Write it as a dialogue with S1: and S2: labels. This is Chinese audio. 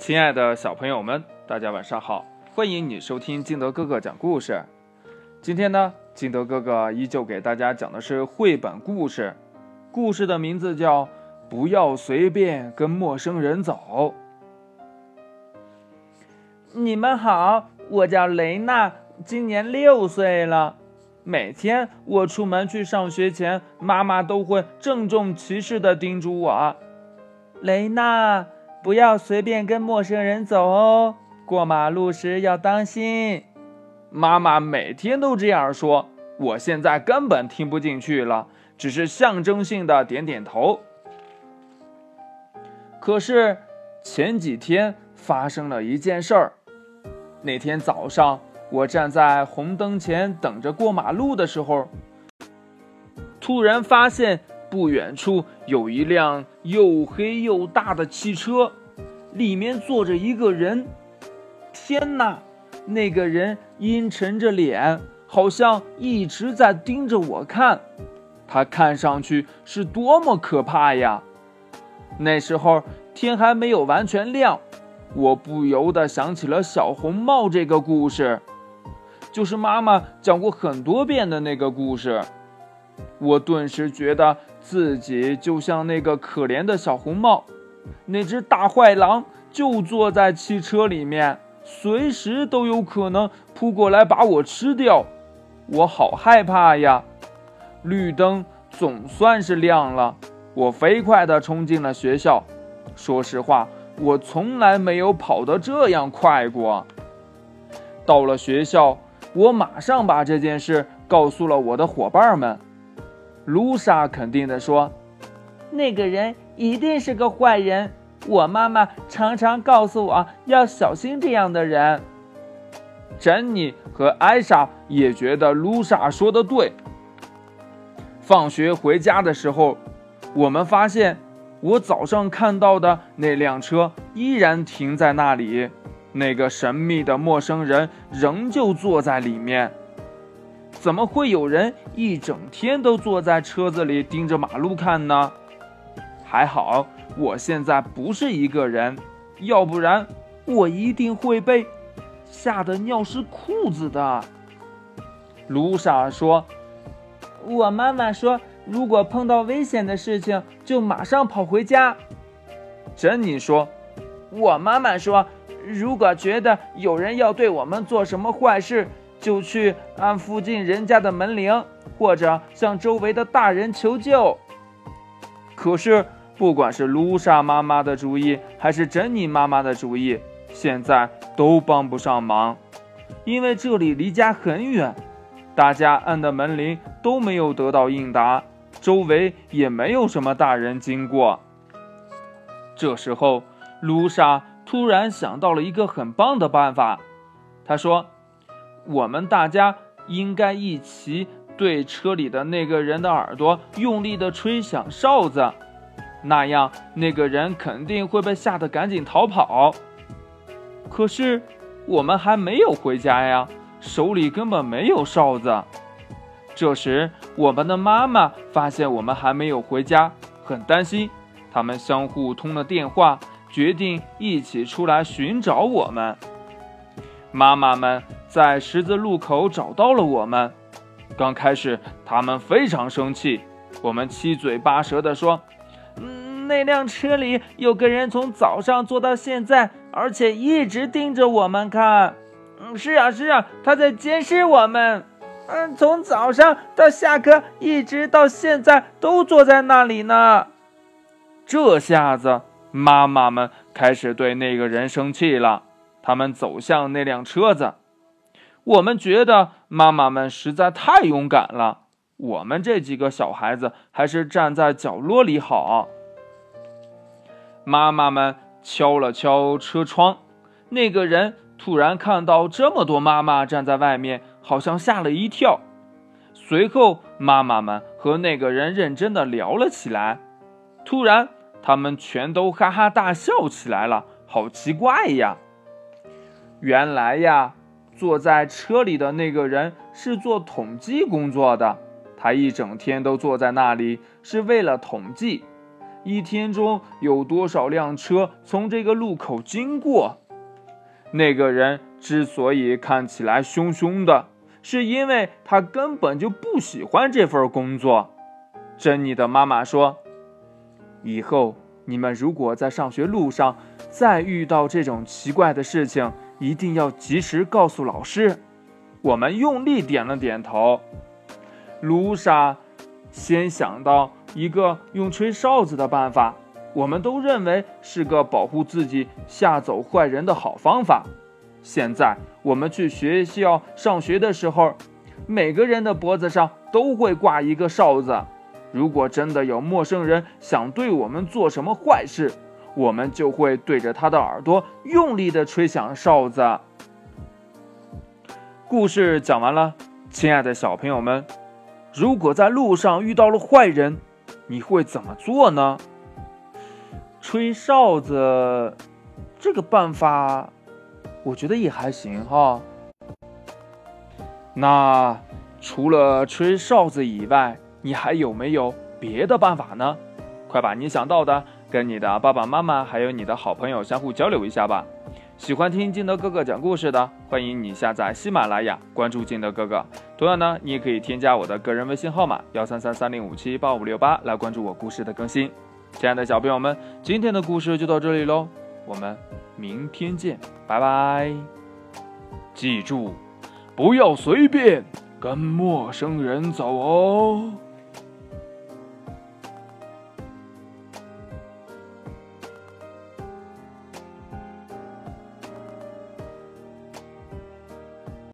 S1: 亲爱的小朋友们，大家晚上好！欢迎你收听金德哥哥讲故事。今天呢，金德哥哥依旧给大家讲的是绘本故事，故事的名字叫《不要随便跟陌生人走》。
S2: 你们好，我叫雷娜，今年六岁了。每天我出门去上学前，妈妈都会郑重其事地叮嘱我：“雷娜，不要随便跟陌生人走哦，过马路时要当心。”
S1: 妈妈每天都这样说，我现在根本听不进去了，只是象征性的点点头。可是前几天发生了一件事儿，那天早上。我站在红灯前等着过马路的时候，突然发现不远处有一辆又黑又大的汽车，里面坐着一个人。天哪！那个人阴沉着脸，好像一直在盯着我看。他看上去是多么可怕呀！那时候天还没有完全亮，我不由得想起了小红帽这个故事。就是妈妈讲过很多遍的那个故事，我顿时觉得自己就像那个可怜的小红帽，那只大坏狼就坐在汽车里面，随时都有可能扑过来把我吃掉，我好害怕呀！绿灯总算是亮了，我飞快地冲进了学校。说实话，我从来没有跑得这样快过。到了学校。我马上把这件事告诉了我的伙伴们。卢莎肯定地说：“
S2: 那个人一定是个坏人。我妈妈常常告诉我要小心这样的人。”
S1: 珍妮和艾莎也觉得卢莎说的对。放学回家的时候，我们发现我早上看到的那辆车依然停在那里。那个神秘的陌生人仍旧坐在里面。怎么会有人一整天都坐在车子里盯着马路看呢？还好我现在不是一个人，要不然我一定会被吓得尿湿裤子的。卢莎说：“
S2: 我妈妈说，如果碰到危险的事情，就马上跑回家。”
S1: 珍妮说：“
S2: 我妈妈说。”如果觉得有人要对我们做什么坏事，就去按附近人家的门铃，或者向周围的大人求救。
S1: 可是，不管是卢莎妈妈的主意，还是珍妮妈妈的主意，现在都帮不上忙，因为这里离家很远，大家按的门铃都没有得到应答，周围也没有什么大人经过。这时候，卢莎。突然想到了一个很棒的办法，她说：“我们大家应该一起对车里的那个人的耳朵用力的吹响哨子，那样那个人肯定会被吓得赶紧逃跑。”可是我们还没有回家呀，手里根本没有哨子。这时，我们的妈妈发现我们还没有回家，很担心，他们相互通了电话。决定一起出来寻找我们。妈妈们在十字路口找到了我们。刚开始，他们非常生气。我们七嘴八舌地说：“
S2: 嗯，那辆车里有个人从早上坐到现在，而且一直盯着我们看。嗯，是啊，是啊，他在监视我们。嗯，从早上到下课，一直到现在都坐在那里呢。”
S1: 这下子。妈妈们开始对那个人生气了，他们走向那辆车子。我们觉得妈妈们实在太勇敢了，我们这几个小孩子还是站在角落里好。妈妈们敲了敲车窗，那个人突然看到这么多妈妈站在外面，好像吓了一跳。随后，妈妈们和那个人认真的聊了起来。突然。他们全都哈哈大笑起来了，好奇怪呀！原来呀，坐在车里的那个人是做统计工作的，他一整天都坐在那里是为了统计，一天中有多少辆车从这个路口经过。那个人之所以看起来凶凶的，是因为他根本就不喜欢这份工作。珍妮的妈妈说：“以后你们如果在上学路上再遇到这种奇怪的事情，一定要及时告诉老师。”我们用力点了点头。卢莎先想到一个用吹哨子的办法，我们都认为是个保护自己、吓走坏人的好方法。现在我们去学校上学的时候，每个人的脖子上都会挂一个哨子。如果真的有陌生人想对我们做什么坏事，我们就会对着他的耳朵用力的吹响哨子。故事讲完了，亲爱的小朋友们，如果在路上遇到了坏人，你会怎么做呢？吹哨子这个办法，我觉得也还行哈。那除了吹哨子以外，你还有没有别的办法呢？快把你想到的跟你的爸爸妈妈还有你的好朋友相互交流一下吧。喜欢听金德哥哥讲故事的，欢迎你下载喜马拉雅，关注金德哥哥。同样呢，你也可以添加我的个人微信号码幺三三三零五七八五六八来关注我故事的更新。亲爱的小朋友们，今天的故事就到这里喽，我们明天见，拜拜。记住，不要随便跟陌生人走哦。